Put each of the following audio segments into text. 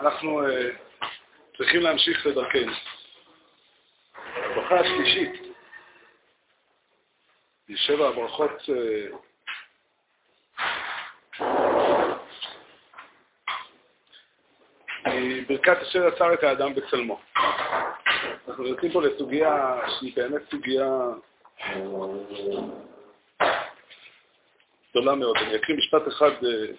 אנחנו אה, צריכים להמשיך לדרכנו. הברכה השלישית היא שבע הברכות אה, ברכת אשר יצר את האדם בצלמו. אנחנו יוצאים פה לסוגיה שהיא באמת סוגיה גדולה מאוד. אני אקריא משפט אחד אה,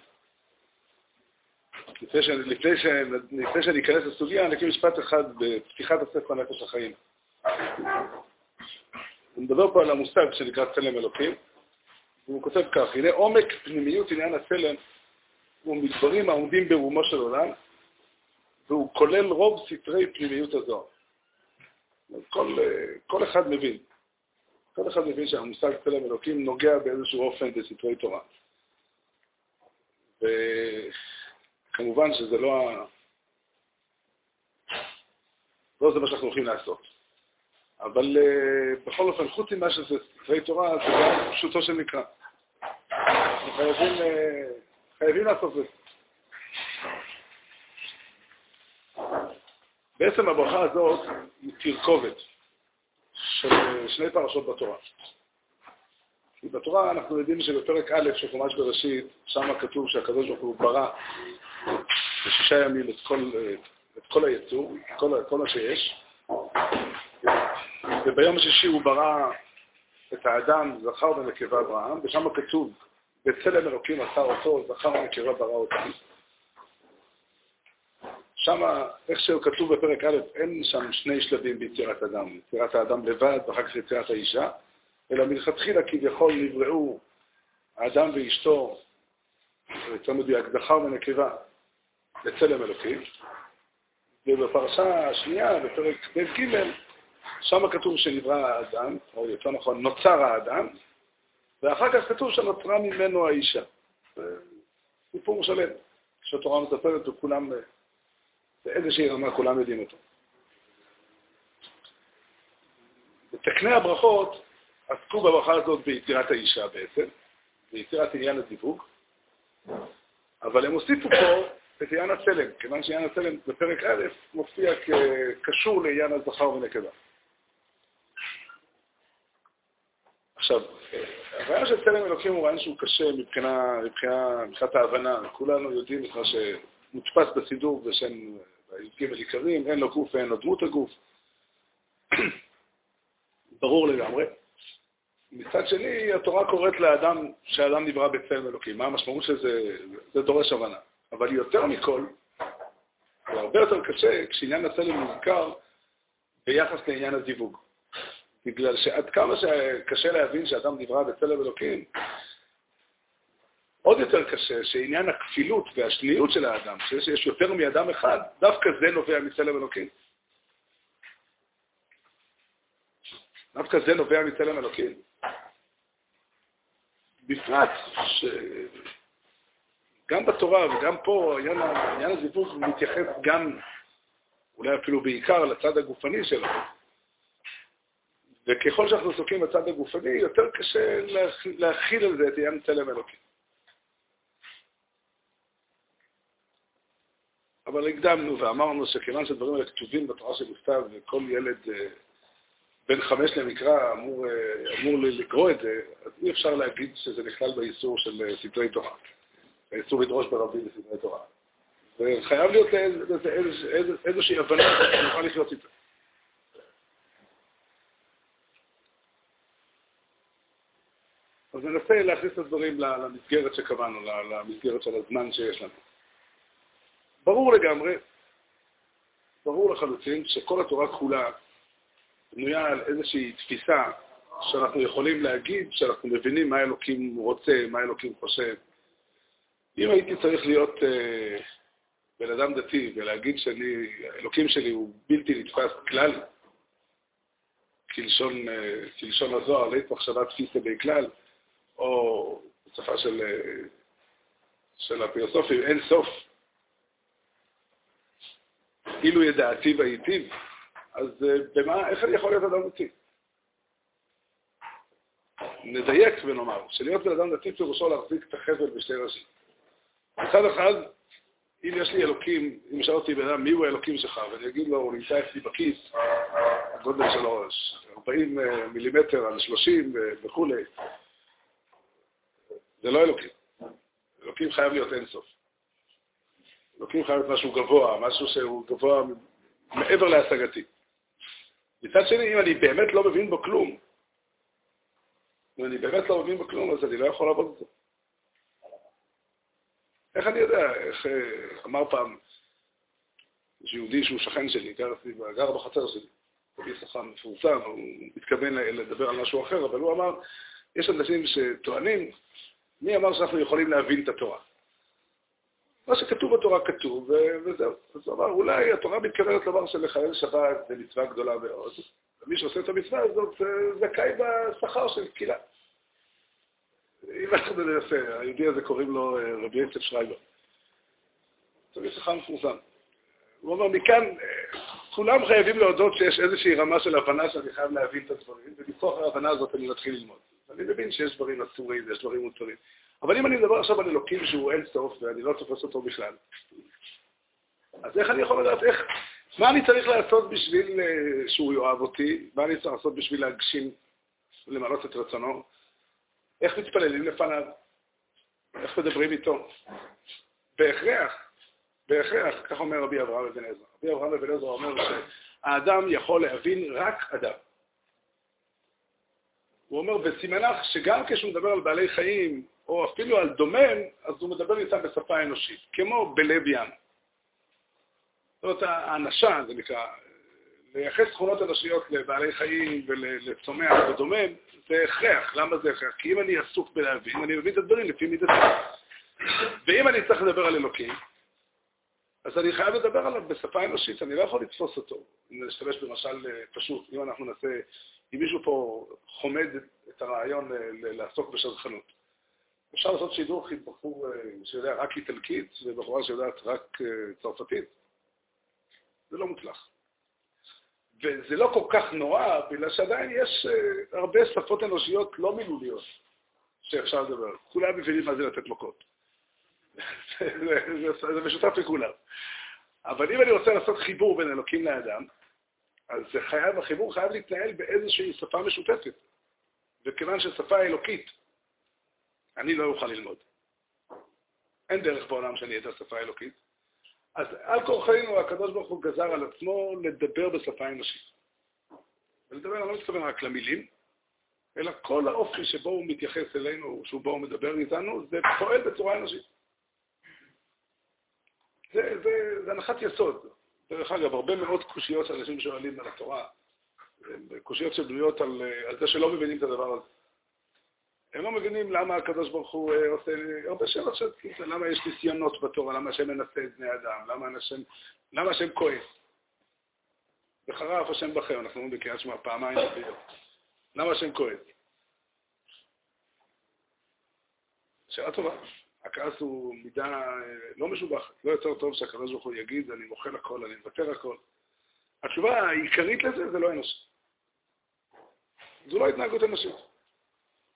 לפני שאני, לפני, שאני, לפני שאני אכנס לסוגיה, אני אקריא משפט אחד בפתיחת הספר נפש החיים. הוא מדבר פה על המושג שנקרא צלם אלוקים, והוא כותב כך, הנה עומק פנימיות עניין הצלם הוא מדברים העומדים ברומו של עולם, והוא כולל רוב ספרי פנימיות הזוהר. כל, כל אחד מבין, כל אחד מבין שהמושג צלם אלוקים נוגע באיזשהו אופן בספרי תורה. וכמובן שזה לא ה... לא זה מה שאנחנו הולכים לעשות. אבל uh, בכל אופן, חוץ ממה שזה ספרי תורה, זה גם פשוטו של מקרא. חייבים, uh, חייבים לעשות את זה. בעצם הברכה הזאת היא תרכובת של שני פרשות בתורה. כי בתורה אנחנו יודעים שבפרק א' של חומש בראשית, שם כתוב שהקדוש ברוך הוא ברא בשישה ימים את כל, את כל היצור, את כל, כל מה שיש, וביום השישי הוא ברא את האדם, זכר ונקבה אברהם, ושם כתוב, בצלם אלוקים עשה אותו, זכר ונקבה ברא אותם. שם, איך שכתוב בפרק א', אין שם שני שלבים ביצירת אדם, יצירת האדם לבד ואחר כך יצירת האישה, אלא מלכתחילה כביכול נבראו האדם ואשתו, יותר מדויק, זכר ונקבה, לצלם אלוקים, ובפרשה השנייה, בפרק ב' שם כתוב שנברא האדם, או יותר נכון, נוצר האדם, ואחר כך כתוב שנוצרה ממנו האישה. סיפור שלם, שהתורה מספרת וכולם באיזושהי רמה כולם יודעים אותו. בתקני הברכות עסקו בברכה הזאת ביצירת האישה בעצם, ביצירת עניין הזיווג, אבל הם הוסיפו פה את עניין הצלם, כיוון שעניין הצלם בפרק א' מופיע כקשור לעניין הזכר ונקבה. עכשיו, הרעיון של צלם אלוקים הוא רעיון שהוא קשה מבחינת ההבנה. כולנו יודעים את מה שמודפס בסידור בשם י"ג עיקרים, אין לו גוף ואין לו דמות הגוף. ברור לגמרי. מצד שני, התורה קוראת לאדם שהאדם נברא בצלם אלוקים. מה המשמעות של זה? זה דורש הבנה. אבל יותר מכל, זה הרבה יותר קשה כשעניין הצלם מוזכר ביחס לעניין הזיווג. בגלל שעד כמה שקשה להבין שאדם נברא בצלם אלוקים, עוד יותר קשה שעניין הכפילות והשניות של האדם, שיש יותר מאדם אחד, דווקא זה נובע מצלם אלוקים. דווקא זה נובע מצלם אלוקים. בפרט שגם בתורה וגם פה עניין, עניין הזיווג מתייחס גם, אולי אפילו בעיקר, לצד הגופני שלו. וככל שאנחנו עסוקים בצד הגופני, יותר קשה להכיל על זה את עניין צלם אלוקים. אבל הקדמנו ואמרנו שכיוון שהדברים האלה כתובים בתורה שבכתב, וכל ילד אה, בן חמש למקרא אמור, אה, אמור לקרוא את זה, אז אי אפשר להגיד שזה נכלל באיסור של אה, ספרי תורה, האיסור לדרוש ברבים בספרי תורה. וחייב להיות איזושהי הבנה שנוכל לחיות איתה. אז ננסה להכניס את הדברים למסגרת שקבענו, למסגרת של הזמן שיש לנו. ברור לגמרי, ברור לחלוטין שכל התורה כולה בנויה על איזושהי תפיסה שאנחנו יכולים להגיד שאנחנו מבינים מה אלוקים רוצה, מה אלוקים חושב. אם הייתי צריך להיות אה, בן אדם דתי ולהגיד שהאלוקים שלי הוא בלתי נתפס כלל, כלשון, אה, כלשון הזוהר, לית מחשבה תפיסה בי כלל, או בשפה של, אה, של הפילוסופים, אין סוף, אילו ידעתי והייתי, אז אה, במה, איך אני יכול להיות אדם דתי? נדייק ונאמר, שלהיות בן אדם דתי פירושו להחזיק את החבל בשתי ראשים. מצד אחד, אם יש לי אלוקים, אם ישאל אותי בן אדם מי הוא האלוקים שלך, ואני אגיד לו, הוא נמצא אצלי בכיס, הגודל שלו 40 אה, מילימטר על 30 וכולי, זה לא אלוקים. אלוקים חייב להיות אינסוף. חייב להיות משהו גבוה, משהו שהוא גבוה מעבר להשגתי. מצד שני, אם אני באמת לא מבין בו כלום, אם אני באמת לא מבין בו כלום, אז אני לא יכול לעבוד אותו. איך אני יודע, איך אה, אמר פעם יהודי שהוא שכן שלי, גר, גר בחצר שלי, רבי שכר מפורסם, הוא מתכוון לדבר על משהו אחר, אבל הוא אמר, יש אנשים שטוענים, מי אמר שאנחנו יכולים להבין את התורה? מה שכתוב בתורה כתוב, וזהו. אז הוא אמר, אולי התורה מתכוונת לומר שלחלל שבת זה מצווה גדולה מאוד, ומי שעושה את המצווה הזאת אה, זכאי בשכר של תקילה. אם אנחנו ננסה, היהודי הזה קוראים לו אה, רבי יצב שרייבר. זה שכר מפורסם. הוא אומר, מכאן, אה, כולם חייבים להודות שיש איזושהי רמה של הבנה שאני חייב להבין את הדברים, ומתוך ההבנה הזאת אני מתחיל ללמוד. אני מבין שיש דברים אסורים ויש דברים מותרים. אבל אם אני מדבר עכשיו על אלוקים שהוא אין סוף ואני לא תופס אותו בכלל, אז איך אני יכול לדעת איך, מה אני צריך לעשות בשביל אה, שהוא יאהב אותי? מה אני צריך לעשות בשביל להגשים, למלא את רצונו? איך מתפללים לפניו? איך מדברים איתו? בהכרח, בהכרח, כך אומר רבי אברהם אבן עזרא. רבי אברהם אבן עזרא אומר שהאדם יכול להבין רק אדם. הוא אומר בסימנך שגם כשהוא מדבר על בעלי חיים, או אפילו על דומם, אז הוא מדבר איתם בשפה אנושית, כמו בלב ים. זאת אומרת, האנשה, זה נקרא, לייחס תכונות אנושיות לבעלי חיים ולצומח ודומם, זה הכרח. למה זה הכרח? כי אם אני עסוק בלהבין, אני מבין את הדברים לפי מידתי. ואם אני צריך לדבר על אלוקים, אז אני חייב לדבר עליו בשפה אנושית, אני לא יכול לתפוס אותו. אם נשתמש במשל אה, פשוט, אם אנחנו נעשה, אם מישהו פה חומד את הרעיון אה, לעסוק בשדכנות. אפשר לעשות שידור עם בחור אה, שיודע רק איטלקית ובחורה שיודעת רק צרפתית. זה לא מוצלח. וזה לא כל כך נורא, בגלל שעדיין יש הרבה שפות אנושיות לא מילוליות שאפשר לדבר. כולם מבינים מה זה לתת מכות. זה משותף לכולם. אבל אם אני רוצה לעשות חיבור בין אלוקים לאדם, אז חייב, החיבור חייב להתנהל באיזושהי שפה משותפת. וכיוון ששפה אלוקית, אני לא אוכל ללמוד. אין דרך בעולם שאני אדע שפה אלוקית. אז על כורחנו הקדוש ברוך הוא גזר על עצמו לדבר בשפה אנושית. ולדבר, אני לא מתכוון רק למילים, אלא כל האופי שבו הוא מתייחס אלינו, שבו הוא מדבר איתנו, זה פועל בצורה אנושית. זה, זה, זה הנחת יסוד. דרך אגב, הרבה מאוד קושיות שאנשים שואלים על התורה, קושיות שבנויות על, על זה שלא מבינים את הדבר הזה. הם לא מבינים למה הקדוש ברוך הוא אה, עושה הרבה שאלות של למה יש ניסיונות בתורה, למה השם מנסה את בני אדם, למה השם, למה השם כועס. וחרף השם בכם, אנחנו אומרים בקריאת שמע פעמיים ביום. למה השם כועס? שאלה טובה. הכעס הוא מידה אה, לא משובחת, לא יותר טוב שהקדוש ברוך הוא יגיד, אני מוחל הכל, אני מוותר הכל. התשובה העיקרית לזה זה לא אנושי. זו לא התנהגות אנושית.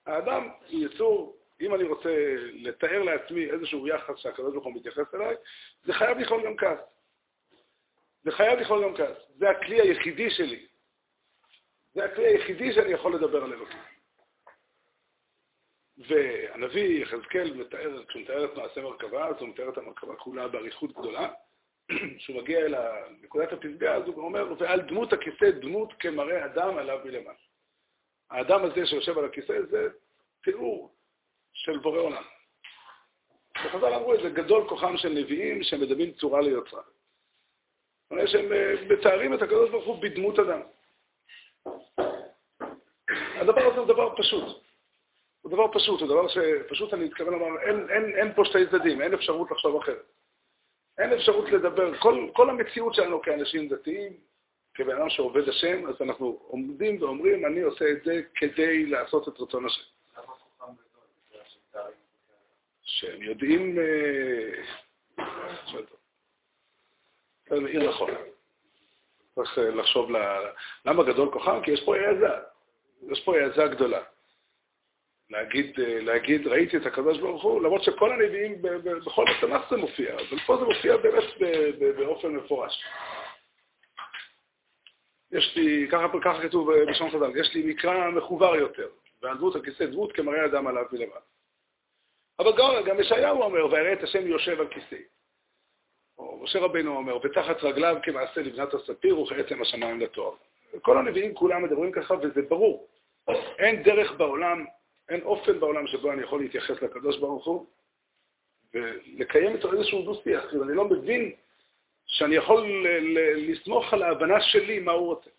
האדם יצור, אם אני רוצה לתאר לעצמי איזשהו יחס שהקדוש ברוך הוא מתייחס אליי, זה חייב לכלול גם כעס. זה חייב לכלול גם כעס. זה הכלי היחידי שלי. זה הכלי היחידי שאני יכול לדבר על אלוקים. והנביא יחזקאל מתאר, כשהוא מתאר את מעשה מרכבה, אז הוא מתאר את המרכבה כולה באריכות גדולה. כשהוא מגיע אל נקודת הפסגה, אז הוא אומר, ועל דמות הכיסא דמות כמראה אדם עליו מלמעלה. האדם הזה שיושב על הכיסא זה תיאור של בורא עולם. וחז"ל אמרו את זה, גדול כוחם של נביאים שמדברים צורה ליוצרה. זאת אומרת שהם אה, מתארים את הקדוש ברוך הוא בדמות אדם. הדבר הזה הוא דבר פשוט. הוא דבר פשוט, הוא דבר שפשוט אני מתכוון לומר, אין, אין, אין פה שתי צדדים, אין אפשרות לחשוב אחרת. אין אפשרות לדבר, כל, כל המציאות שלנו כאנשים דתיים, כבן אדם שעובד השם, אז אנחנו עומדים ואומרים, אני עושה את זה כדי לעשות את רצון השם. שהם יודעים... אה, זה נכון. צריך אה, לחשוב למה גדול כוחם? כי יש פה העזה. יש פה העזה גדולה. להגיד, אה, להגיד, ראיתי את הקדוש ברוך הוא, למרות שכל הנביאים, בכל התנ"ך זה מופיע, אבל פה זה מופיע באמת באופן מפורש. יש לי, ככה, ככה כתוב בשון חז"ל, יש לי מקרא מחובר יותר, ועל דמות הכיסא דמות כמראה אדם עליו מלמעלה. אבל גם, גם ישעיהו אומר, ויראה את השם יושב על כיסא. או משה רבינו אומר, ותחת רגליו כמעשה לבנת הספיר וכעצם השמיים לתואר. כל הנביאים כולם מדברים ככה, וזה ברור. אין דרך בעולם, אין אופן בעולם שבו אני יכול להתייחס לקדוש ברוך הוא ולקיים איתו איזשהו דו-שיח. אני לא מבין שאני יכול לסמוך על ההבנה שלי מה הוא רוצה.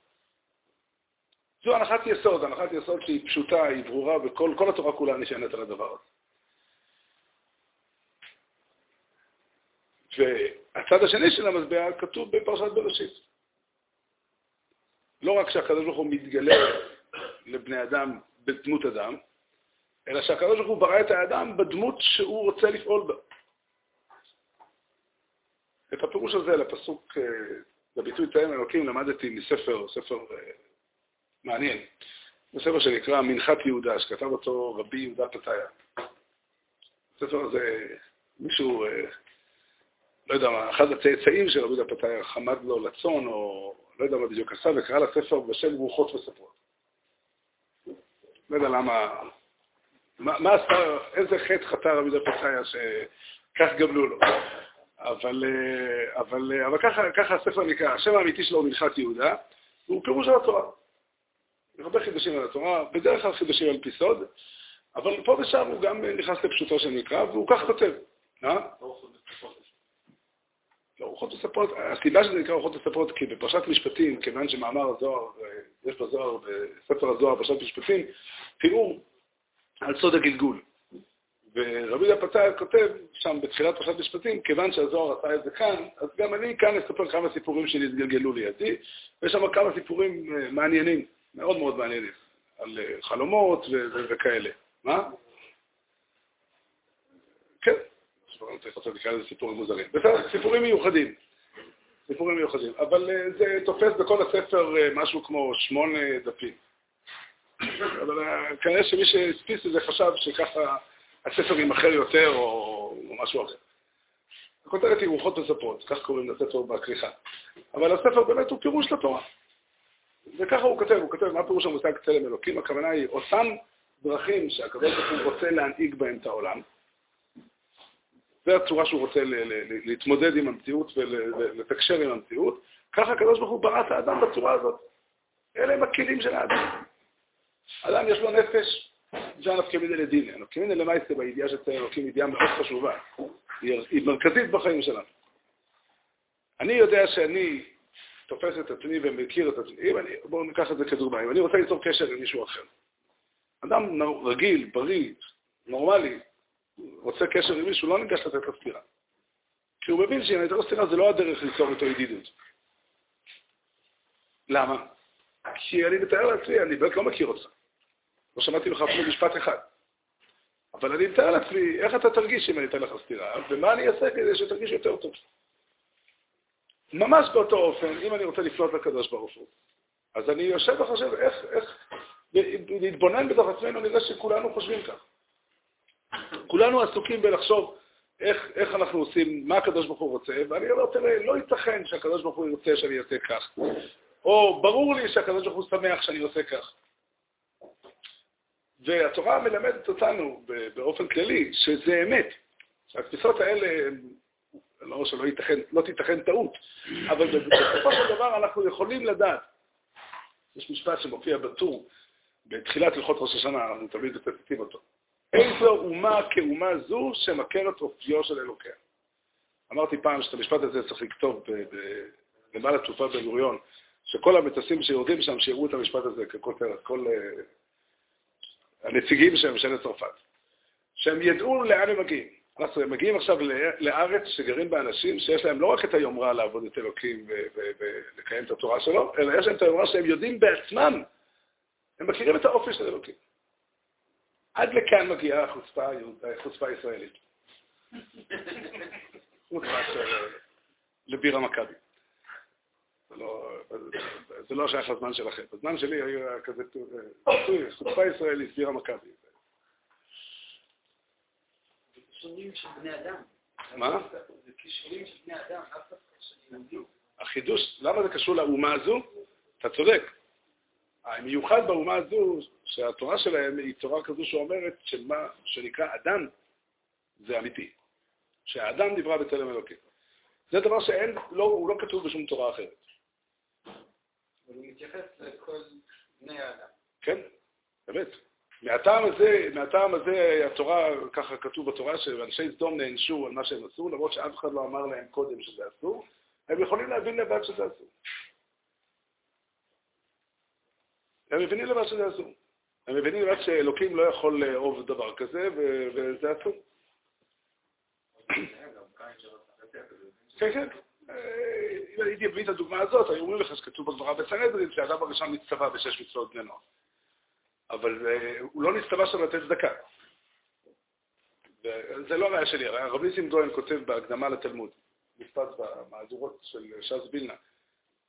זו הנחת יסוד, הנחת יסוד שהיא פשוטה, היא ברורה, וכל התורה כולה נשענת על הדבר הזה. והצד השני של המטבע כתוב בפרשת בראשית. לא רק שהקדוש ברוך הוא מתגלה לבני אדם בדמות אדם, אלא שהקדוש ברוך הוא ברא את האדם בדמות שהוא רוצה לפעול בה. את הפירוש הזה לפסוק, לביטוי תאם אלוקים, למדתי מספר, ספר אה, מעניין. זה ספר שנקרא מנחת יהודה, שכתב אותו רבי יהודה פתאיה. הספר הזה, מישהו אה, לא יודע מה, אחד הצאצאים של רבי דפתאי חמד לו לצון, או לא יודע מה בדיוק עשה, וקרא לספר בשם רוחות וספרות. לא יודע למה, מה, מה עשה, איזה חטא חטא רבי דפתאי שכך גמלו לו. אבל, אבל, אבל ככה, ככה הספר נקרא, השם האמיתי שלו הוא מלכת יהודה, הוא פירוש על התורה. הרבה חידושים על התורה, בדרך כלל חידושים על פי סוד, אבל פה ושם הוא גם נכנס לפשוטו של מקרא, והוא כך כותב. אה? לא, רוחות מספרות, הסיבה שזה נקרא רוחות מספרות, כי בפרשת משפטים, כיוון שמאמר הזוהר, יש בזוהר, בספר הזוהר, פרשת משפטים, תיאור על סוד הגלגול. ורבי יהודה פתאי כותב שם בתחילת פרשת משפטים, כיוון שהזוהר עשה את זה כאן, אז גם אני כאן אספר כמה סיפורים שנתגלגלו לידי, ויש שם כמה סיפורים אה, מעניינים, מאוד מאוד מעניינים, על אה, חלומות וכאלה. מה? כן. נקרא לזה סיפורים מוזרים. בסדר, סיפורים מיוחדים. סיפורים מיוחדים. אבל אה, זה תופס בכל הספר משהו כמו שמונה דפים. אבל אה, כנראה שמי שהדפיס את זה חשב שככה הספר יימכר יותר או משהו אחר. הכותרת היא רוחות וספרות, כך קוראים לספר בכריכה. אבל הספר באמת הוא פירוש לתורה. וככה הוא כותב, הוא כותב מה פירוש המושג צלם אלוקים, הכוונה היא אותן דרכים שהקדוש ברוך הוא רוצה להנהיג בהן את העולם. זו הצורה שהוא רוצה להתמודד עם המציאות ולתקשר עם המציאות. ככה הקדוש ברוך הוא ברא את האדם בצורה הזאת. אלה הם הכלים של האדם. אדם יש לו נפש, זה נפקא מיני לדין. נפקא מיני למעשה בידיעה של צלם אלוקים ידיעה מאוד חשובה. היא מרכזית בחיים שלנו. אני יודע שאני תופס את עצמי ומכיר את עצמי, בואו ניקח את זה כדוגמה, אם אני רוצה ליצור קשר עם מישהו אחר. אדם רגיל, בריא, נורמלי, רוצה קשר עם מישהו, לא ניגש לתת לו סטירה. כי הוא מבין שאם אתן לו סטירה זה לא הדרך ליצור איתו ידידות. למה? כי אני מתאר לעצמי, אני באמת לא מכיר אותך. לא שמעתי לך אפילו משפט אחד. אבל אני מתאר לעצמי, איך אתה תרגיש אם אני אתן לך סטירה, ומה אני אעשה כדי שתרגיש יותר טוב. ממש באותו אופן, אם אני רוצה לפנות לקדוש ברוך הוא, אז אני יושב וחושב איך, איך, להתבונן בתוך עצמנו, נראה שכולנו חושבים כך. כולנו עסוקים בלחשוב איך, איך אנחנו עושים, מה הקדוש ברוך הוא רוצה, ואני אומר, תראה, לא ייתכן שהקדוש ברוך הוא ירצה שאני אעשה כך, או ברור לי שהקדוש ברוך הוא שמח שאני עושה כך. והתורה מלמדת אותנו באופן כללי שזה אמת. שהתפיסות האלה, לא שלא ייתכן, לא תיתכן טעות, אבל בסופו של דבר אנחנו יכולים לדעת. יש משפט שמופיע בטור, בתחילת הלכות ראש השנה, אנחנו תמיד מצטטים אותו. איזו אומה כאומה זו שמכרת אופיו של אלוקיה. אמרתי פעם שאת המשפט הזה צריך לכתוב למעלה תקופה בן גוריון, שכל המטוסים שיורדים שם, שיראו את המשפט הזה ככותרת, כל uh, הנציגים של ממשלת צרפת, שהם ידעו לאן הם מגיעים. אנחנו מגיעים עכשיו לארץ שגרים בה אנשים שיש להם לא רק את היומרה לעבוד את אלוקים ולקיים את התורה שלו, אלא יש להם את היומרה שהם יודעים בעצמם, הם מכירים את האופי של אלוקים. עד לכאן מגיעה החוצפה, החוצפה הישראלית. חוץ מאשר לבירה מכבי. לא, זה לא שייך לזמן שלכם. בזמן שלי היה כזה טוי, חוצפה ישראלית, סבירה מכבי. זה כישורים של בני אדם. מה? זה כישורים של בני אדם, אף אחד של יהודים. החידוש, למה זה קשור לאומה הזו? אתה צודק. המיוחד באומה הזו, שהתורה שלהם היא תורה כזו שאומרת שמה שנקרא אדם זה אמיתי. שהאדם נברא בצלם אלוקים. זה דבר שאין, לא, הוא לא כתוב בשום תורה אחרת. אבל הוא מתייחס לכל בני האדם. כן, באמת. מהטעם הזה, מהטעם הזה התורה, ככה כתוב בתורה, שאנשי סדום נענשו על מה שהם עשו, למרות שאף אחד לא אמר להם קודם שזה אסור, הם יכולים להבין לבד שזה אסור. הם מבינים לבד שזה אסור. הם מבינים לבד שאלוקים לא יכול לאהוב דבר כזה, וזה אסור. כן, כן. אם הייתי מביא את הדוגמה הזאת, היו אומרים לך שכתוב בגמרא בסנהדרין שהאדם הראשון נצטווה בשש מצוות בני נוער. אבל הוא לא נצטווה שם לתת צדקה. זה לא הבעיה שלי, הרב ניסים גויין כותב בהקדמה לתלמוד, נפתח במהדורות של ש"ס בילנה,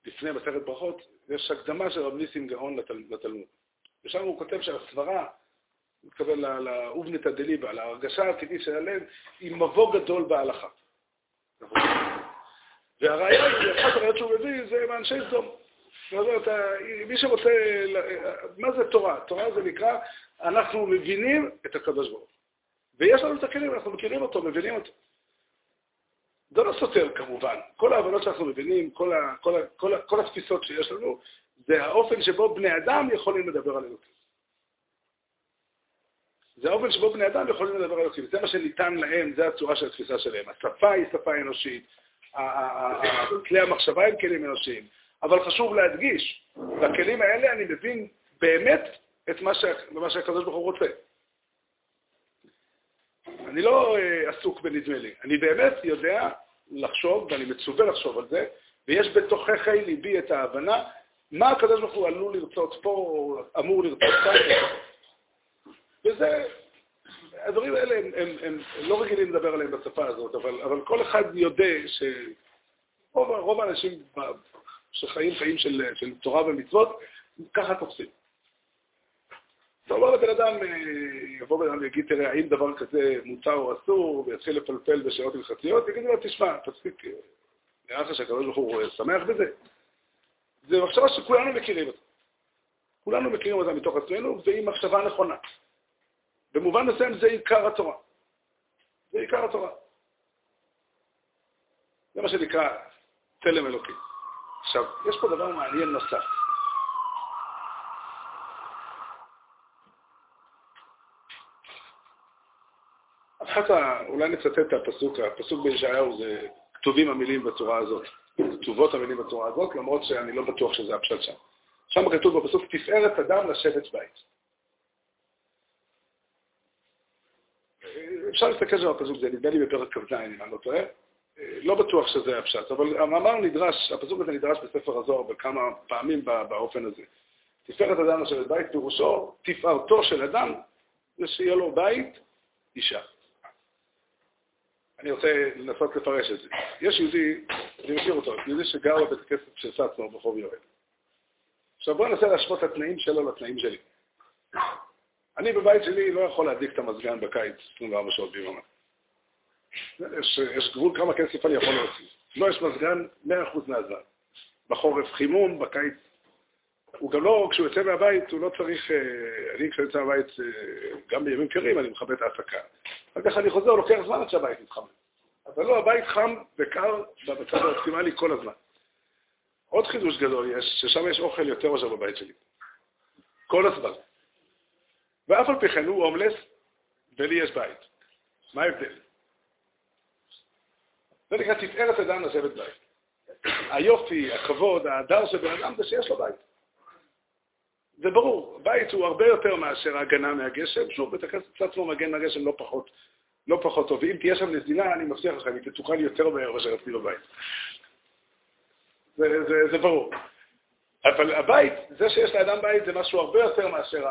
לפני מסכת ברכות, יש הקדמה של רב ניסים גאון לתלמוד. ושם הוא כותב שהסברה, הוא מתכוון לאובניתא דליבה, להרגשה הטבעית של הלב, היא מבוא גדול בהלכה. והראיה היא, אחת הראיות שהוא מביא, זה מאנשי סדום. זאת אומרת, מי שרוצה, מה זה תורה? תורה זה נקרא, אנחנו מבינים את הקדוש ברוך ויש לנו את הכלים, אנחנו מכירים אותו, מבינים אותו. זה לא סותר כמובן. כל ההבנות שאנחנו מבינים, כל, ה, כל, ה, כל, ה, כל התפיסות שיש לנו, זה האופן שבו בני אדם יכולים לדבר על אלוקים. זה האופן שבו בני אדם יכולים לדבר על אלוקים. זה מה שניתן להם, זה הצורה של התפיסה שלהם. השפה היא שפה אנושית, כלי המחשבה הם כלים אנושיים. אבל חשוב להדגיש, בכלים האלה אני מבין באמת את מה, שה, מה שהקדוש ברוך הוא רוצה. אני לא uh, עסוק בנדמה לי, אני באמת יודע לחשוב, ואני מצווה לחשוב על זה, ויש בתוככי ליבי את ההבנה מה הקדוש ברוך הוא עלול לרצות פה, או אמור לרצות כאן. וזה, הדברים האלה, הם, הם, הם, הם לא רגילים לדבר עליהם בשפה הזאת, אבל, אבל כל אחד יודע שרוב האנשים שחיים חיים של, של תורה ומצוות, ככה תופסים. אתה אומר לבן אדם, אה, יבוא בן אדם ויגיד, תראה, האם דבר כזה מותר או אסור, ויתחיל לפלפל בשאלות הלכתיות, יגידו לו, תשמע, תפסיק, אה, נראה לך שהקדוש ברוך הוא שמח בזה? זה מחשבה שכולנו מכירים אותה. כולנו מכירים אותה מתוך עצמנו, והיא מחשבה נכונה. במובן מסוים זה עיקר התורה. זה עיקר התורה. זה מה שנקרא צלם אלוקים. עכשיו, יש פה דבר מעניין נוסף. אחת, אולי נצטט את הפסוק, הפסוק בישעיהו זה כתובים המילים בצורה הזאת, כתובות המילים בצורה הזאת, למרות שאני לא בטוח שזה הפשט שם. שם כתוב בפסוק, תפארת אדם לשבת בית. אפשר להסתכל על הפסוק, זה נדמה לי בפרק כ"ז, אם אני לא טועה. לא בטוח שזה הפשט, אבל המאמר נדרש, הפסוק הזה נדרש בספר הזוהר בכמה פעמים באופן הזה. תפארת אדם לשבת בית, פירושו תפארתו של אדם זה שיהיה לו בית, אישה. אני רוצה לנסות לפרש את זה. יש יהודי, אני מכיר אותו, יהודי שגר בבית הכנסת של סצמר ברחוב יואל. עכשיו בואו ננסה להשוות את התנאים שלו לתנאים שלי. אני בבית שלי לא יכול להדליק את המזגן בקיץ 24 שעות ביממה. יש, יש גבול כמה כסף אני יכול להוציא. לא יש מזגן 100% מהזמן. בחורף חימום, בקיץ. הוא גם לא, כשהוא יוצא מהבית, הוא לא צריך, אה, אני כשאני יוצא מהבית, אה, גם בימים קרים אני מכבה את ההעסקה. אחר כך אני חוזר, לוקח זמן עד שהבית מתחמם. אבל לא, הבית חם וקר במצב האופטימלי כל הזמן. עוד חידוש גדול יש, ששם יש אוכל יותר מאשר בבית שלי. כל הזמן. ואף על פי כן הוא הומלס, ולי יש בית. מה ההבדל? זה נקרא תפארת אדם לשבת בית. היופי, הכבוד, ההדר של בן אדם זה שיש לו בית. זה ברור, בית הוא הרבה יותר מאשר הגנה מהגשם. שוב, בית הכנסת עצמו מגן מהגשם לא פחות, לא פחות טוב. ואם תהיה שם נזילה, אני מבטיח לך, היא תתוקן יותר מהר מאשר אצלי בבית. זה, זה, זה ברור. אבל הבית, זה שיש לאדם בית זה משהו הרבה יותר מאשר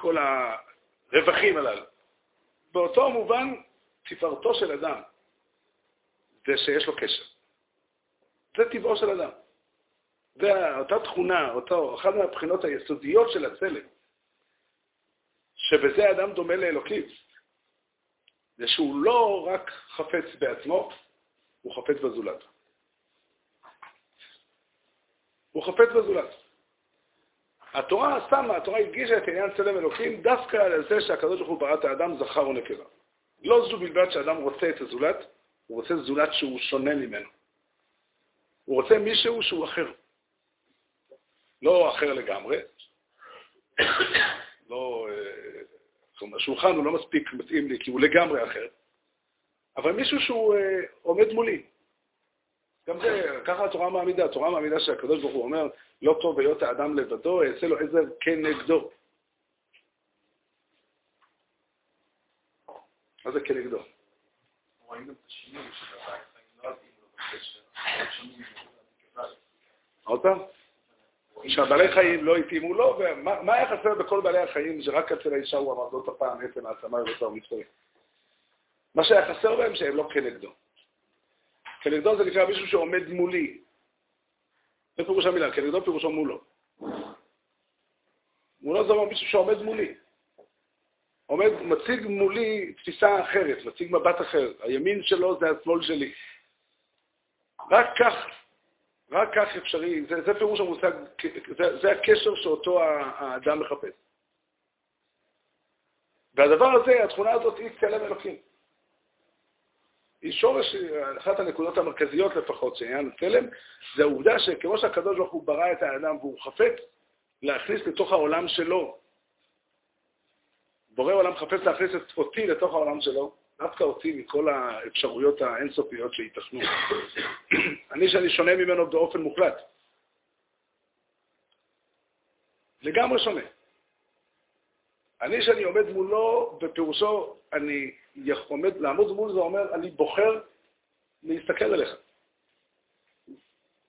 כל הרווחים הללו. באותו מובן, תפארתו של אדם זה שיש לו קשר. זה טבעו של אדם. זה אותה תכונה, אותו, אחת מהבחינות היסודיות של הצלם, שבזה אדם דומה לאלוקים, זה שהוא לא רק חפץ בעצמו, הוא חפץ בזולת. הוא חפץ בזולת. התורה שמה, התורה הדגישה את עניין צלם אלוקים דווקא על זה שהקדוש ברוך הוא ברא את האדם זכר ונקבה. לא זו בלבד שאדם רוצה את הזולת, הוא רוצה זולת שהוא שונה ממנו. הוא רוצה מישהו שהוא אחר. לא אחר לגמרי, לא, אה, זאת אומרת, השולחן הוא לא מספיק מתאים לי כי הוא לגמרי אחר, אבל מישהו שהוא אה, עומד מולי. גם זה, ככה התורה מעמידה. התורה מעמידה שהקדוש ברוך הוא אומר, לא טוב היות האדם לבדו, אעשה לו עזר כנגדו. מה זה כנגדו? עוד פעם? שהבעלי חיים לא התאימו לו, ומה היה חסר בכל בעלי החיים שרק אצל האישה הוא אמר זאת הפעם עצם העצמה ובשר ומצווי? מה שהיה חסר בהם שהם לא כנגדו. כנגדו זה נקרא מישהו שעומד מולי. זה פירוש המילה, כנגדו פירושו מולו. מולו זה אומר מישהו שעומד מולי. עומד, מציג מולי תפיסה אחרת, מציג מבט אחר. הימין שלו זה השמאל שלי. רק כך, רק כך אפשרי, זה, זה פירוש המושג, זה, זה הקשר שאותו האדם מחפש. והדבר הזה, התכונה הזאת היא צלם אלוקים. היא שורש, אחת הנקודות המרכזיות לפחות של עניין הצלם, זה העובדה שכמו שהקדוש ברוך הוא ברא את האדם והוא חפץ להכניס לתוך העולם שלו, בורא עולם חפץ להכניס את אותי לתוך העולם שלו, דווקא אותי מכל האפשרויות האינסופיות שייתכנו. אני שאני שונה ממנו באופן מוחלט. לגמרי שונה. אני שאני עומד מולו, בפירושו, אני עומד, לעמוד מול זה אומר, אני בוחר להסתכל עליך.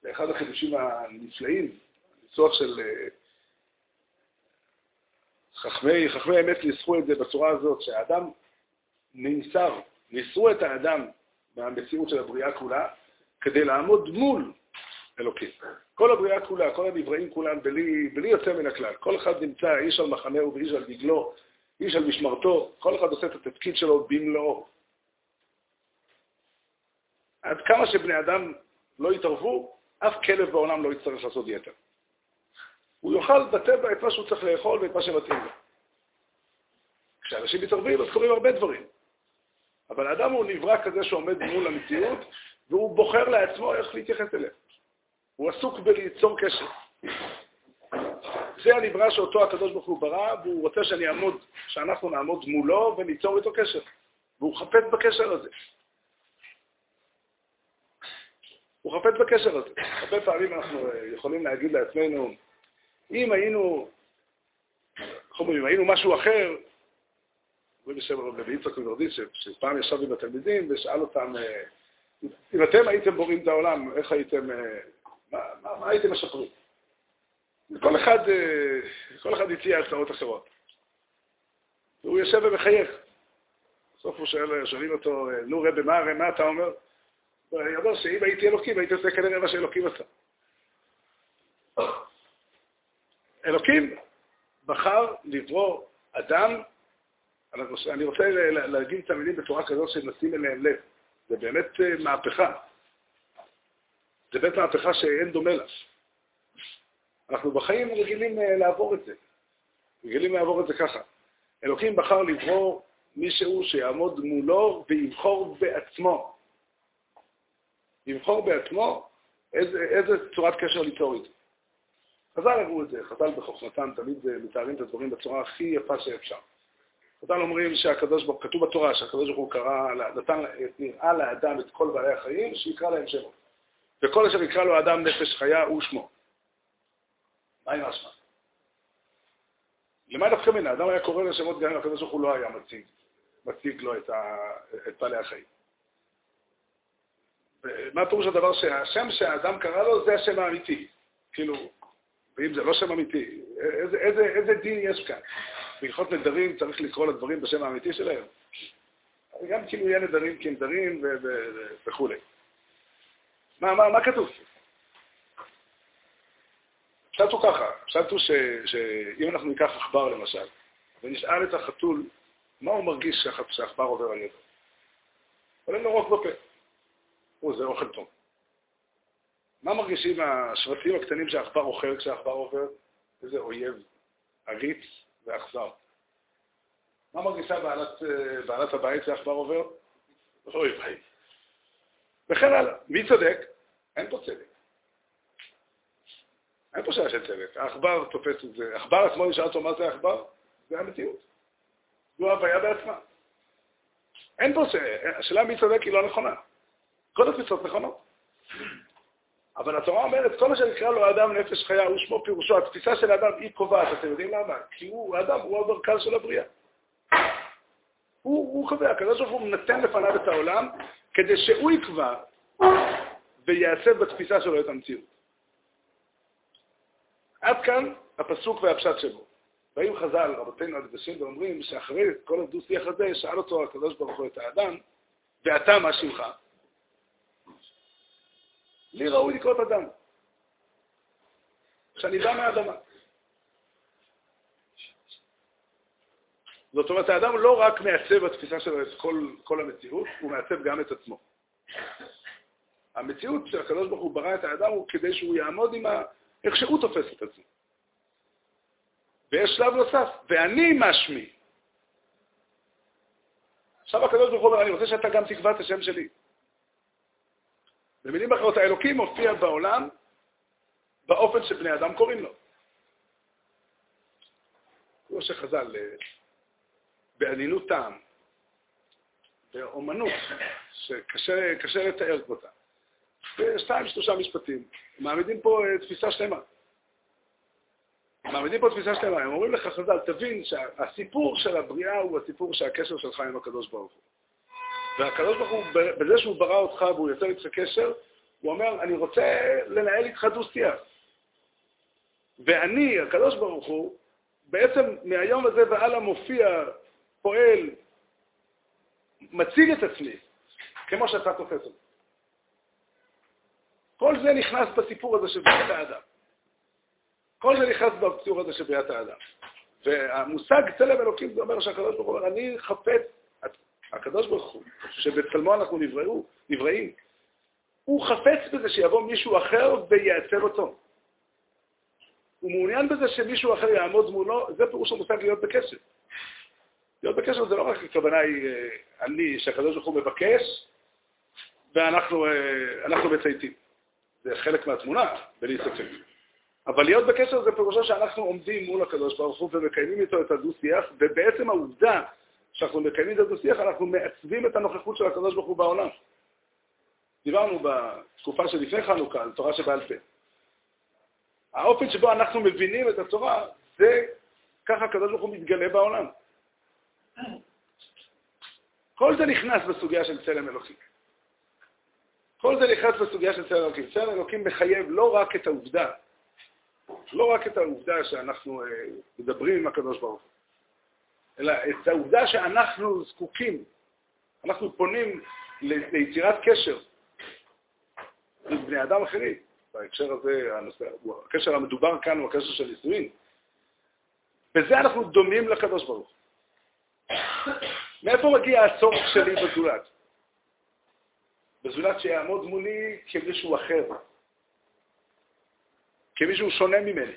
זה אחד החידושים הנפלאים, הניסוח של אה, חכמי, חכמי האמת ניסחו את זה בצורה הזאת, שהאדם נמסר, ניסרו את האדם במציאות של הבריאה כולה, כדי לעמוד מול אלוקים. כל הבריאה כולה, כל הנבראים כולם, בלי, בלי יוצא מן הכלל. כל אחד נמצא, איש על מחנהו ואיש על דגלו, איש על משמרתו, כל אחד עושה את התפקיד שלו במלואו. עד כמה שבני אדם לא יתערבו, אף כלב בעולם לא יצטרך לעשות יתר. הוא יאכל בטבע את מה שהוא צריך לאכול ואת מה שמתאים לו. כשאנשים מתערבים, אז קורים הרבה דברים. אבל האדם הוא נברא כזה שעומד מול המציאות, והוא בוחר לעצמו איך להתייחס אליה. הוא עסוק בליצור קשר. זה הנברא שאותו הקדוש ברוך הוא ברא, והוא רוצה שאני אעמוד, שאנחנו נעמוד מולו וניצור איתו קשר. והוא חפץ בקשר הזה. הוא חפץ בקשר הזה. הרבה פעמים אנחנו יכולים להגיד לעצמנו, אם היינו, איך אומרים, היינו משהו אחר, אומרים בשם הרב לוי יצחק מברדיס, שפעם ישב עם התלמידים ושאל אותם, אה, אם אתם הייתם בורים את העולם, איך הייתם, אה, מה, מה, מה הייתם משפרים? כל אחד, אה, כל אחד הציע הצעות אחרות. והוא יושב ומחייך. בסוף הוא שואל, שואלים אותו, נו רבי, מה, מה אתה אומר? הוא אומר שאם הייתי אלוקים, הייתי עושה כנראה מה שאלוקים עשה. אלוקים בחר לברוא אדם, אני רוצה להגיד את המילים בצורה כזאת שנשים אליהם לב. זה באמת אה, מהפכה. זה באמת מהפכה שאין דומה לה. אנחנו בחיים רגילים אה, לעבור את זה. רגילים לעבור את זה ככה. אלוקים בחר לברוא מישהו שיעמוד מולו ויבחור בעצמו. יבחור בעצמו איזה, איזה צורת קשר ליצור איתו. חז"ל אמרו את זה, חז"ל בחוכמתם תמיד אה, מתארים את הדברים בצורה הכי יפה שאפשר. חז"ל אומרים שהקדוש ברוך כתוב בתורה שהקדוש ברוך הוא קרא, נתן, נראה לאדם את כל בעלי החיים, שיקרא להם שמות. וכל אשר יקרא לו אדם נפש חיה הוא שמו. עם השמה? למה דווקא מן? האדם היה קורא לשמות גם אם הקדוש ברוך הוא לא היה מציג, מציג לו את, ה, את בעלי החיים. מה פירוש הדבר שהשם שהאדם קרא לו זה השם האמיתי. כאילו, ואם זה לא שם אמיתי, איזה, איזה, איזה דין יש כאן? בהלכות נדרים צריך לקרוא לדברים בשם האמיתי שלהם? גם כאילו יהיה נדרים כנדרים וכולי. מה, מה, מה כתוב? הפשט הוא ככה, הפשט הוא שאם אנחנו ניקח עכבר למשל, ונשאל את החתול מה הוא מרגיש שהעכבר עובר על ידו. עולה לו רוק בפה. או, זה אוכל טוב. מה מרגישים השבטים הקטנים שהעכבר אוכל כשהעכבר עובר? איזה אויב עריץ ואכזר. מה מרגישה בעלת, בעלת הבית שהעכבר עובר? אוי ביי. וכן הלאה. מי צודק? אין פה צדק. אין פה שאלה של צדק. העכבר תופס את זה. העכבר עצמו נשאל אותו מה זה העכבר? זה המציאות. זו הוויה בעצמה. אין פה, השאלה מי צודק היא לא נכונה. כל התפיסות נכונות. אבל התורה אומרת, כל מה שנקרא לו אדם נפש חיה, הוא שמו פירושו, התפיסה של האדם היא קובעת, אתם יודעים למה? כי הוא, האדם הוא המרכז של הבריאה. הוא, הוא קובע, הקדוש ברוך הוא נותן לפניו את העולם, כדי שהוא יקבע ויעצב בתפיסה שלו את המציאות. עד כאן הפסוק והפשט שבו. באים חז"ל, רבותינו הקדושים, ואומרים שאחרי כל הדו-שיח הזה, שאל אותו הקדוש ברוך הוא את האדם, ואתה מה שמך? לי ראוי לקרוא את אדם. שאני בא מהאדמה. זאת אומרת, האדם לא רק מעצב בתפיסה שלו את כל, כל המציאות, הוא מעצב גם את עצמו. המציאות שהקדוש ברוך הוא ברא את האדם הוא כדי שהוא יעמוד עם ה... איך שהוא תופס את עצמו. ויש שלב נוסף, ואני משמי. עכשיו הקדוש ברוך הוא אומר, אני רוצה שאתה גם תקבע את השם שלי. במילים אחרות, האלוקים מופיע בעולם באופן שבני אדם קוראים לו. כמו שחז"ל, אה, בעדינות טעם, באומנות, שקשה לתאר אותה. ושתיים, שלושה משפטים. מעמידים פה אה, תפיסה שלמה. מעמידים פה תפיסה שלמה. הם אומרים לך, חז"ל, תבין שהסיפור של הבריאה הוא הסיפור שהקשר שלך עם הקדוש ברוך הוא. והקדוש ברוך הוא, בזה שהוא ברא אותך והוא יוצר איתך קשר, הוא אומר, אני רוצה לנהל איתך דו-שיח. ואני, הקדוש ברוך הוא, בעצם מהיום הזה והלאה מופיע, פועל, מציג את עצמי, כמו שאתה תופס אותי. כל זה נכנס בסיפור הזה של בריאת האדם. כל זה נכנס בסיפור הזה של בריאת האדם. והמושג צלם אלוקים זה אומר שהקדוש ברוך הוא אומר, אני חפץ, הקדוש ברוך הוא, שבצלמו אנחנו נבראו, נבראים, הוא חפץ בזה שיבוא מישהו אחר וייעצר אותו. הוא מעוניין בזה שמישהו אחר יעמוד מולו, זה פירוש המושג להיות בקשר. להיות בקשר זה לא רק הכוונה היא אה, אני, שהקדוש ברוך הוא מבקש, ואנחנו אה, מצייתים. זה חלק מהתמונה, בלי ספק. אבל להיות בקשר זה פירושו שאנחנו עומדים מול הקדוש ברוך הוא ומקיימים איתו את הדו-שיח, ובעצם העובדה שאנחנו מקיימים את הדו-שיח, אנחנו מעצבים את הנוכחות של הקדוש ברוך הוא בעולם. דיברנו בתקופה שלפני חנוכה על תורה שבעל פה. האופן שבו אנחנו מבינים את התורה, זה ככה הקדוש ברוך הוא מתגלה בעולם. כל זה נכנס בסוגיה של צלם אלוקים. כל זה נכנס בסוגיה של צלם אלוקים. צלם אלוקים מחייב לא רק את העובדה, לא רק את העובדה שאנחנו אה, מדברים עם הקדוש ברוך הוא, אלא את העובדה שאנחנו זקוקים, אנחנו פונים ליצירת קשר עם בני אדם אחרים. בהקשר הזה, הנושא, הקשר המדובר כאן הוא הקשר של נישואין. בזה אנחנו דומים לקדוש ברוך מאיפה מגיע הצורך שלי בזולת? בזולת שיעמוד מולי כמישהו אחר, כמישהו שונה ממני.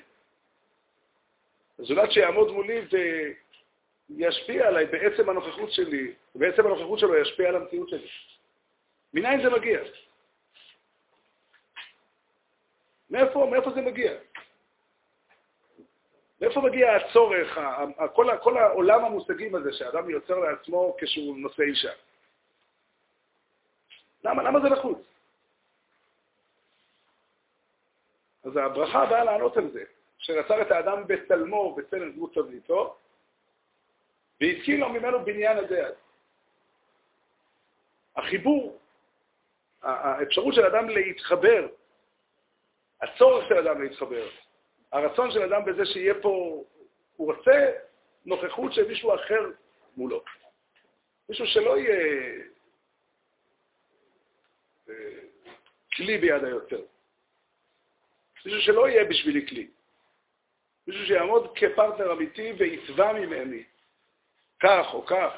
בזולת שיעמוד מולי וישפיע עליי בעצם הנוכחות שלי, בעצם הנוכחות שלו ישפיע על המציאות שלי. מניין זה מגיע? מאיפה, מאיפה זה מגיע? מאיפה מגיע הצורך, כל, כל העולם המושגים הזה שאדם יוצר לעצמו כשהוא נושא אישה? למה, למה זה נחוץ? אז הברכה באה לענות על זה, שיצר את האדם בצלמו, בצלם דמות תבניתו, והתקין לו ממנו בניין הדעת. החיבור, האפשרות של אדם להתחבר הצורך של אדם להתחבר, הרצון של אדם בזה שיהיה פה, הוא רוצה נוכחות של מישהו אחר מולו. מישהו שלא יהיה כלי ביד היוצר. מישהו שלא יהיה בשבילי כלי. מישהו שיעמוד כפרטנר אמיתי ויתבע ממני כך או כך.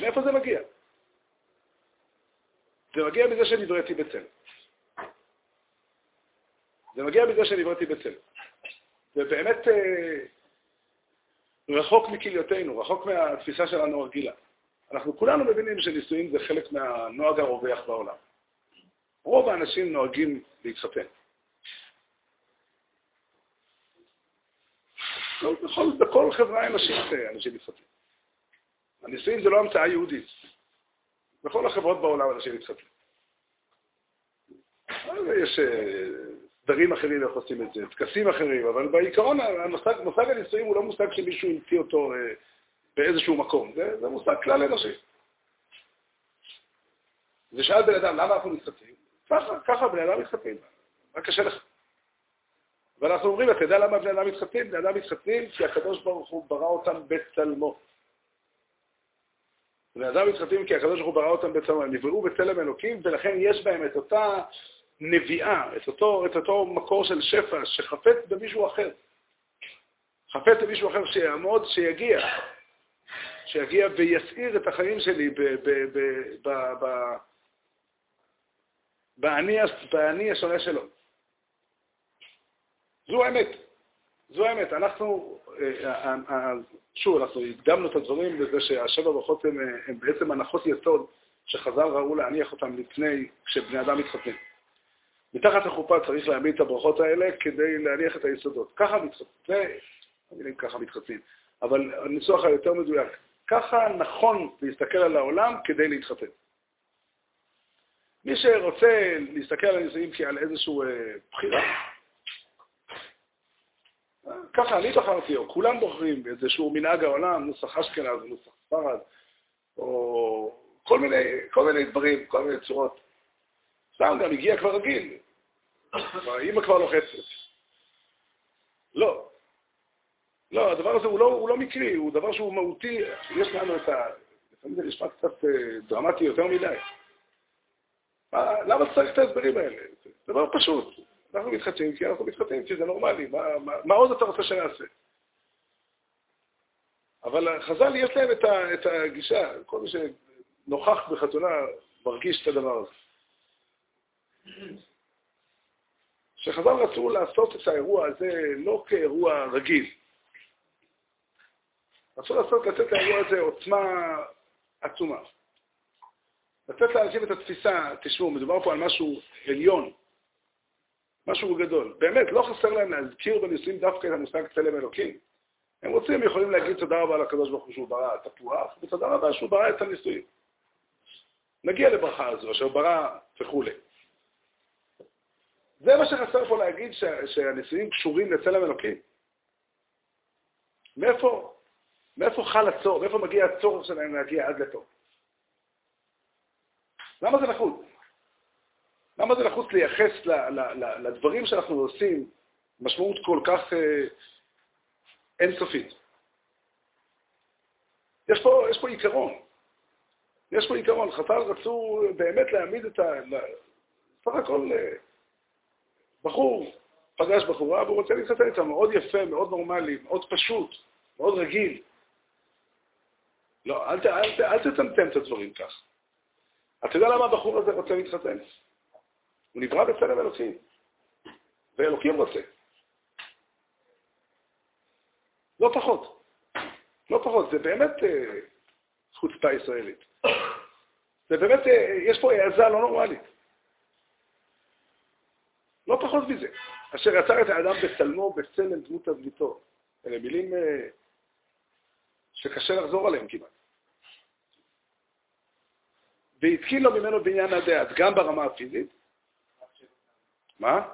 מאיפה זה מגיע? זה מגיע מזה שנבראתי בצל. זה מגיע מזה שנבראתי בצל. זה באמת אה, רחוק מכליותינו, רחוק מהתפיסה שלנו הרגילה. אנחנו כולנו מבינים שנישואים זה חלק מהנוהג הרווח בעולם. רוב האנשים נוהגים להתחתן. בכל, בכל חברה אנושית אנשים מתחתנים. הנישואים זה לא המצאה יהודית. בכל החברות בעולם אנשים מתחתנים. יש אה, סדרים אחרים איך עושים את זה, טקסים אחרים, אבל בעיקרון המושג, מושג הנישואים הוא לא מושג שמישהו המציא אותו אה, באיזשהו מקום, זה, זה מושג כלל אנושי. ושאל בן אדם, למה אנחנו מתחתנים? ככה, ככה בני אדם מתחתנים, מה קשה לך? ואנחנו אומרים, אתה יודע למה בני אדם מתחתנים? בני אדם מתחתנים כי הקדוש ברוך הוא ברא אותם בצלמו. בני אדם מתחתנים כי הקדוש ברוך הוא ברא אותם בצלמו, הם נבראו בצלם אלוקים, ולכן יש בהם את אותה נביאה, את אותו, את אותו מקור של שפע שחפץ במישהו אחר. חפץ במישהו אחר שיעמוד, שיגיע. שיגיע ויסעיר את החיים שלי באני השונה שלו. זו האמת. זו האמת. אנחנו, אה, אה, אה, שוב, אנחנו הקדמנו את הדברים בזה שהשבע ברכות הן בעצם הנחות יסוד שחז"ל ראו להניח אותן לפני, כשבני אדם מתחתנים. מתחת לחופה צריך להעמיד את הברכות האלה כדי להניח את היסודות. ככה מתחתנים, ככה מתחתנים, אבל הניסוח היותר מדויק. ככה נכון להסתכל על העולם כדי להתחתן. מי שרוצה להסתכל על הנישואים כעל איזושהי אה, בחירה, אה, ככה אני בחרתי, או כולם בוחרים באיזשהו מנהג העולם, נוסח אשכנז, נוסח ספרד, או כל מיני, כל מיני דברים, כל מיני צורות. סתם גם הגיע כבר רגיל, האמא כבר לוחצת. לא. לא, הדבר הזה הוא לא, הוא לא מקרי, הוא דבר שהוא מהותי, יש לנו את ה... לפעמים זה נשמע קצת אה, דרמטי יותר מדי. למה צריך את ההסברים האלה? זה דבר פשוט. אנחנו מתחתנים כי אנחנו מתחתנים, כי זה נורמלי. מה, מה, מה עוד אתה רוצה שנעשה? אבל חז"ל יש להם את, ה, את הגישה, כל מי שנוכח בחתונה מרגיש את הדבר הזה. שחז"ל רצו לעשות את האירוע הזה לא כאירוע רגיל. רצו לעשות, לתת לאירוע הזה עוצמה עצומה. לתת לאנשים את התפיסה, תשמעו, מדובר פה על משהו עליון, משהו גדול. באמת, לא חסר להם להזכיר בנישואים דווקא את המושג צלם אלוקים. הם רוצים, הם יכולים להגיד תודה רבה לקדוש ברוך הוא שהוא ברא את הפוח, ותודה רבה שהוא ברא את הנישואים. נגיע לברכה הזו, אשר ברא וכולי. זה מה שחסר פה להגיד ש, שהנישואים קשורים לצלם אלוקים. מאיפה, מאיפה חל הצורך, מאיפה מגיע הצורך שלהם להגיע עד לפה? למה זה נחוץ? למה זה נחוץ לייחס ל, ל, ל, לדברים שאנחנו עושים משמעות כל כך אה, אינסופית? יש פה, יש פה עיקרון. יש פה עיקרון. חז"ל רצו באמת להעמיד את ה... סך הכל אה, בחור פגש בחורה והוא רוצה להתחתן איתה, מאוד יפה, מאוד נורמלי, מאוד פשוט, מאוד רגיל. לא, אל, אל, אל, תטמטם את הדברים כך. אתה יודע למה הבחור הזה רוצה להתחתן? הוא נברא בצלם אלוקים, ואלוקים רוצה. לא פחות. לא פחות, זה באמת אה, חוצפה ישראלית. זה באמת, אה, יש פה העזה לא נורמלית. לא פחות מזה. אשר יצר את האדם בצלמו, בצלם דמות תבליטו. אלה מילים אה, שקשה לחזור עליהן כמעט. והתקין לו ממנו בעניין הדעת, גם ברמה הפיזית. מה?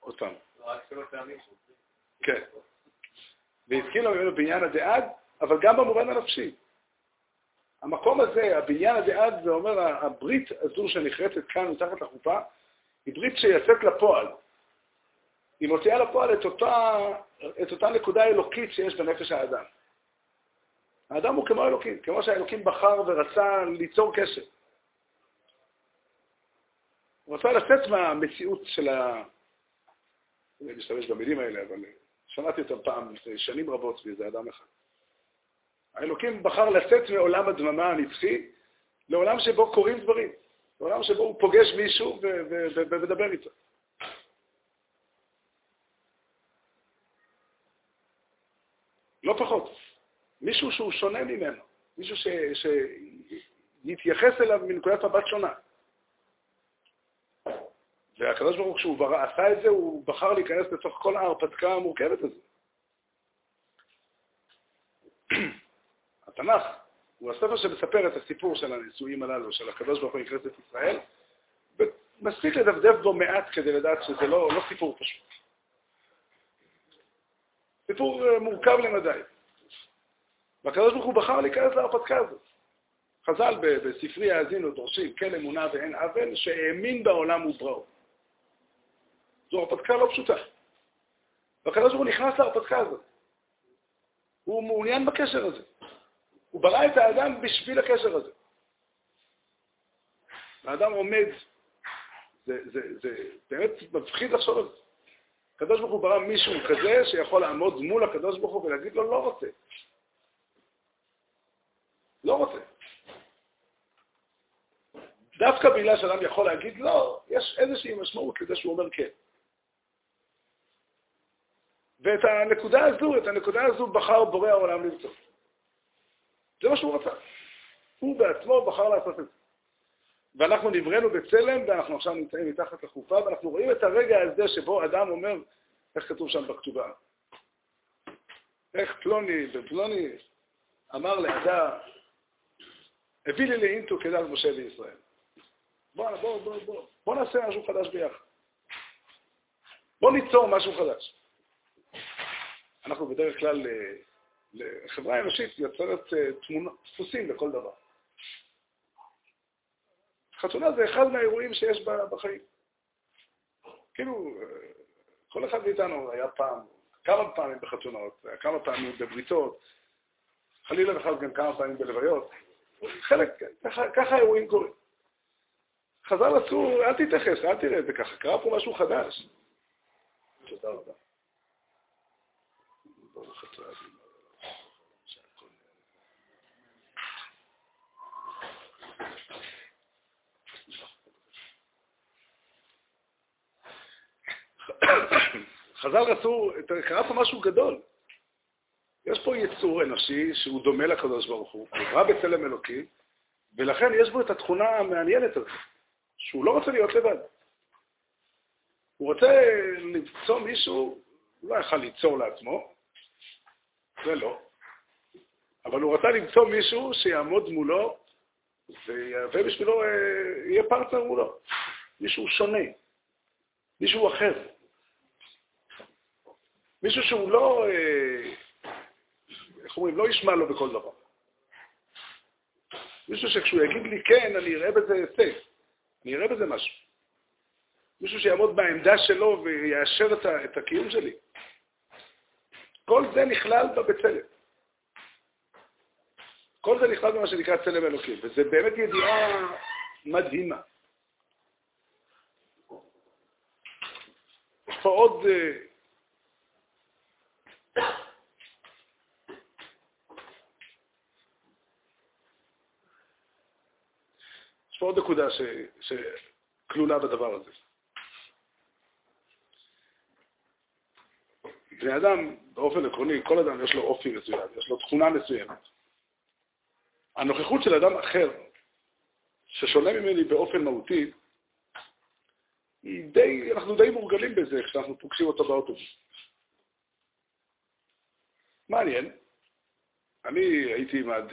עוד פעם. כן. והתקין לו ממנו בעניין הדעת, אבל גם במובן הנפשי. המקום הזה, הבניין עד, זה אומר, הברית הזו שנחרצת כאן מתחת לחופה, היא ברית שיצאת לפועל. היא מוציאה לפועל את אותה, את אותה נקודה אלוקית שיש בנפש האדם. האדם הוא כמו אלוקים, כמו שהאלוקים בחר ורצה ליצור קשר. הוא רצה לצאת מהמציאות של, ה, אני משתמש במילים האלה, אבל שמעתי אותם פעם לפני שנים רבות מאיזה אדם אחד. האלוקים בחר לצאת מעולם הדממה הנצחי לעולם שבו קורים דברים, לעולם שבו הוא פוגש מישהו ומדבר איתו. לא פחות. מישהו שהוא שונה ממנו, מישהו ש... שיתייחס אליו מנקודת מבט שונה. והקדוש ברוך הוא, כשהוא עשה את זה, הוא בחר להיכנס לתוך כל ההרפתקה המורכבת הזו. התנ"ך הוא הספר שמספר את הסיפור של הנישואים הללו, של הקדוש ברוך הוא עם כנסת ישראל, ומספיק לדפדף בו מעט כדי לדעת שזה לא, לא סיפור פשוט. סיפור אה, מורכב למדי. והקדוש ברוך הוא בחר להיכנס להרפתקה הזאת. חז"ל בספרי האזינו דורשים כן אמונה ואין עוול, שהאמין בעולם ובראו. זו הרפתקה לא פשוטה. והקדוש ברוך הוא נכנס להרפתקה הזאת. הוא מעוניין בקשר הזה. הוא ברא את האדם בשביל הקשר הזה. האדם עומד, זה, זה, זה באמת מפחיד לחשוב על זה. הקדוש ברוך הוא ברא מישהו כזה שיכול לעמוד מול הקדוש ברוך הוא ולהגיד לו, לא רוצה. לא רוצה. דווקא בגלל שאדם יכול להגיד לא, יש איזושהי משמעות לזה שהוא אומר כן. ואת הנקודה הזו, את הנקודה הזו בחר בורא העולם למצוא. זה מה שהוא רצה. הוא בעצמו בחר לעשות את זה. ואנחנו נבראנו בצלם, ואנחנו עכשיו נמצאים מתחת לחופה, ואנחנו רואים את הרגע הזה שבו אדם אומר, איך כתוב שם בכתובה? איך פלוני ופלוני אמר לאדם, הביא לי לאינטו כדת משה וישראל. בוא, בוא, בוא, בוא, בוא נעשה משהו חדש ביחד. בוא ניצור משהו חדש. אנחנו בדרך כלל, חברה אנושית יוצרת אה, דפוסים לכל דבר. חתונה זה אחד מהאירועים שיש בחיים. כאילו, אה, כל אחד מאיתנו היה פעם, כמה פעמים בחתונות, כמה פעמים בבריתות, חלילה וחס גם כמה פעמים בלוויות. חלק, ככה האירועים קורים. חז"ל עשו, אל תתייחס, אל תראה את זה ככה, קרה פה משהו חדש. תודה רבה. חז"ל רצו, קרה פה משהו גדול. יש פה יצור אנושי שהוא דומה לקדוש ברוך הוא, הוא בא בצלם אלוקים, ולכן יש בו את התכונה המעניינת הזאת, שהוא לא רוצה להיות לבד. הוא רוצה למצוא מישהו, הוא לא יכל ליצור לעצמו, זה לא, אבל הוא רצה למצוא מישהו שיעמוד מולו ויהווה בשבילו, אה, יהיה פרטנר מולו, מישהו שונה, מישהו אחר. מישהו שהוא לא, אה, איך אומרים, לא ישמע לו בכל דבר. מישהו שכשהוא יגיד לי כן, אני אראה בזה הישג, אני אראה בזה משהו. מישהו שיעמוד בעמדה שלו ויאשר את, את הקיום שלי. כל זה נכלל בבצלם. כל זה נכלל במה שנקרא צלם אלוקים, וזה באמת ידיעה מדהימה. יש פה עוד... פה עוד נקודה שכלולה בדבר הזה. בני אדם, באופן עקרוני, כל אדם יש לו אופי מסוים, יש לו תכונה מסוימת. הנוכחות של אדם אחר, ששונה ממני באופן מהותי, די, אנחנו די מורגלים בזה כשאנחנו פוגשים אותו באוטובוס. מעניין. אני הייתי, מעד,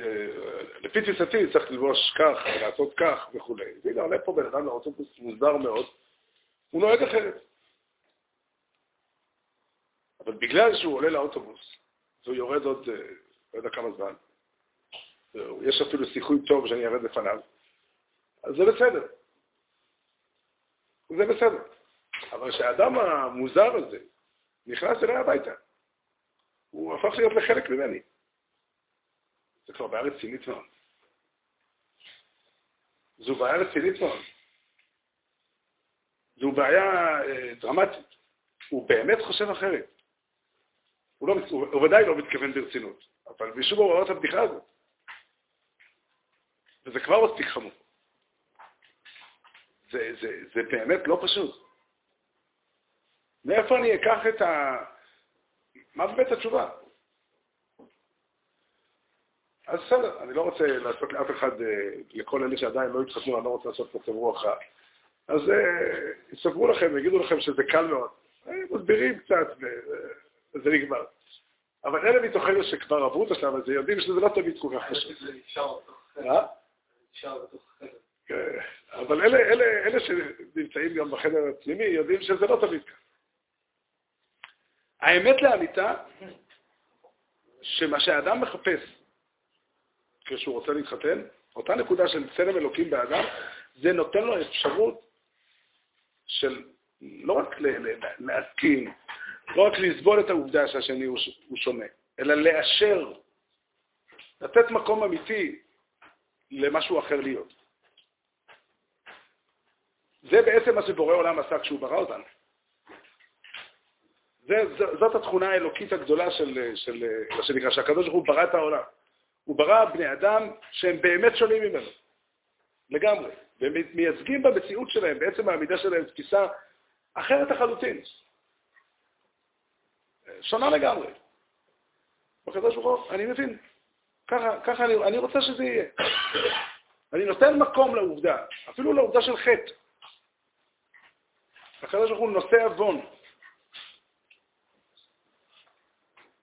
לפי תפיסתי צריך ללבוש כך, לעשות כך וכולי. והנה עולה פה בן אדם לאוטובוס מוזר מאוד, הוא נוהג אחרת. אבל בגלל שהוא עולה לאוטובוס, והוא יורד עוד, אה, לא יודע כמה זמן, יש אפילו סיכוי טוב שאני ארד לפניו, אז זה בסדר. זה בסדר. אבל כשהאדם המוזר הזה נכנס אליי הביתה, הוא הפך להיות לחלק ממני. זה כבר בעיה רצינית מאוד. זו בעיה רצינית מאוד. זו בעיה אה, דרמטית. הוא באמת חושב אחרת. הוא, לא, הוא, הוא ודאי לא מתכוון ברצינות, אבל מישהו הוא רואה את הבדיחה הזאת. וזה כבר מספיק חמור. זה, זה, זה באמת לא פשוט. מאיפה אני אקח את ה... מה באמת התשובה? אז בסדר, אני לא רוצה לעשות לאף אחד, אה, לכל אלה שעדיין לא התחתנו, אני לא רוצה לעשות פה רוח רע. אז אה, יספרו לכם, יגידו לכם שזה קל מאוד. אה, מסבירים קצת, וזה נגמר. אבל אלה מתוכנו שכבר עברו את השלב הזה, יודעים שזה לא תמיד כל כך קשה. כן, אבל אלה, אלה, אלה שנמצאים גם בחדר הפנימי יודעים שזה לא תמיד ככה. האמת לאמיתה, שמה שהאדם מחפש כשהוא רוצה להתחתן, אותה נקודה של צלם אלוקים באדם, זה נותן לו אפשרות של לא רק להסכים, לא רק לסבול את העובדה שהשני הוא שונה, אלא לאשר, לתת מקום אמיתי למשהו אחר להיות. זה בעצם מה שבורא עולם עשה כשהוא ברא אותנו. זה, זאת התכונה האלוקית הגדולה של, של, מה שנקרא, שהקדוש ברוך הוא ברא את העולם. הוא ברא בני אדם שהם באמת שונים ממנו, לגמרי, והם מייצגים במציאות שלהם, בעצם העמידה שלהם, תפיסה אחרת לחלוטין, שונה לגמרי. הקדוש ברוך הוא, אני מבין, ככה, ככה אני, אני רוצה שזה יהיה. אני נותן מקום לעובדה, אפילו לעובדה של חטא. הקדוש ברוך הוא נושא עוון.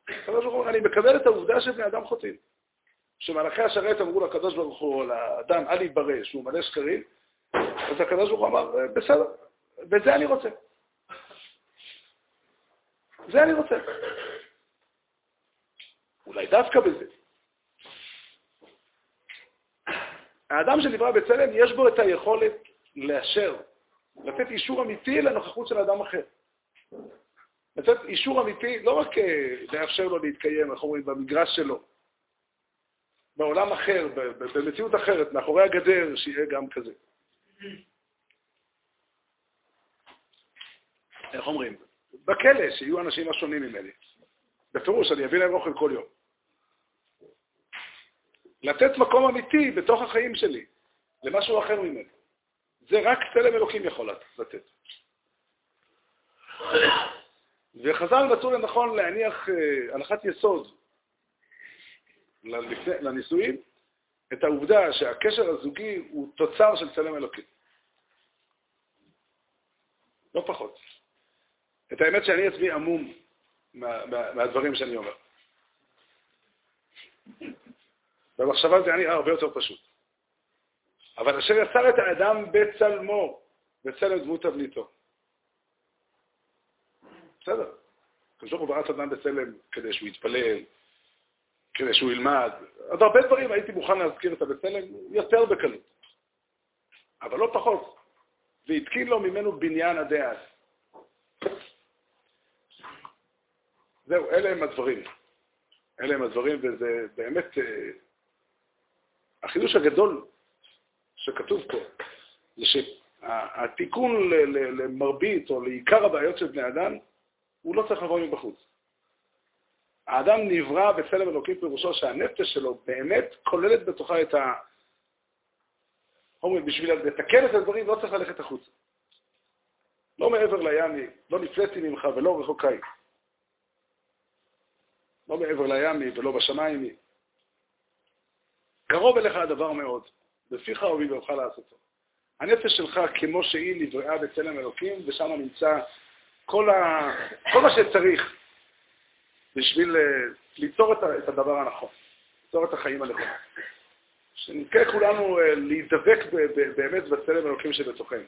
הקדוש ברוך הוא, אני מקבל את העובדה שבני אדם חוטאים. שמלאכי השרת אמרו לקדוש ברוך הוא, לאדם, אל יתברא שהוא מלא שקרים, אז הקדוש ברוך הוא אמר, בסדר, וזה אני רוצה. זה אני רוצה. אולי דווקא בזה. האדם שנברא בצלם, יש בו את היכולת לאשר, לתת אישור אמיתי לנוכחות של אדם אחר. לתת אישור אמיתי, לא רק אה, לאפשר לו להתקיים, איך אומרים, במגרש שלו, בעולם אחר, במציאות אחרת, מאחורי הגדר, שיהיה גם כזה. איך אומרים? בכלא, שיהיו אנשים השונים ממני. בפירוש, אני אביא להם אוכל כל יום. לתת מקום אמיתי בתוך החיים שלי, למשהו אחר ממני. זה רק צלם אלוקים יכול לתת. וחז"ל מצאו לנכון להניח אה, הנחת יסוד לנישואים, את העובדה שהקשר הזוגי הוא תוצר של צלם אלוקים. לא פחות. את האמת שאני עצמי עמום מה, מה, מהדברים שאני אומר. במחשבה זה נראה הרבה יותר פשוט. אבל אשר יצר את האדם בצלמו, בצלם דמות תבניתו. בסדר. הקדוש ברוך הוא ברא את האדם בצלם כדי שהוא יתפלל, כדי שהוא ילמד. עוד הרבה דברים הייתי מוכן להזכיר את הבצלם יותר בקלות, אבל לא פחות. והתקין לו ממנו בניין עדי אז. זהו, אלה הם הדברים. אלה הם הדברים, וזה באמת אה, החידוש הגדול שכתוב פה, זה שהתיקון למרבית או לעיקר הבעיות של בני אדם, הוא לא צריך לבוא מבחוץ. האדם נברא בצלם אלוקים פירושו שהנפש שלו באמת כוללת בתוכה את ה... אומרים, בשביל לתקן את הדברים לא צריך ללכת החוצה. לא מעבר לים, לא נפלאתי ממך ולא רחוקי. לא מעבר לים ולא בשמיים. קרוב אליך הדבר מאוד, בפיך ובלבבך לעשותו. הנפש שלך כמו שהיא נבראה בצלם אלוקים, ושם נמצא כל, ה... כל מה שצריך בשביל אה, ליצור את הדבר הנכון, ליצור את החיים הנכונים. שנזכה כולנו אה, להידבק באמת בצלם אלוקים שבתוכנו.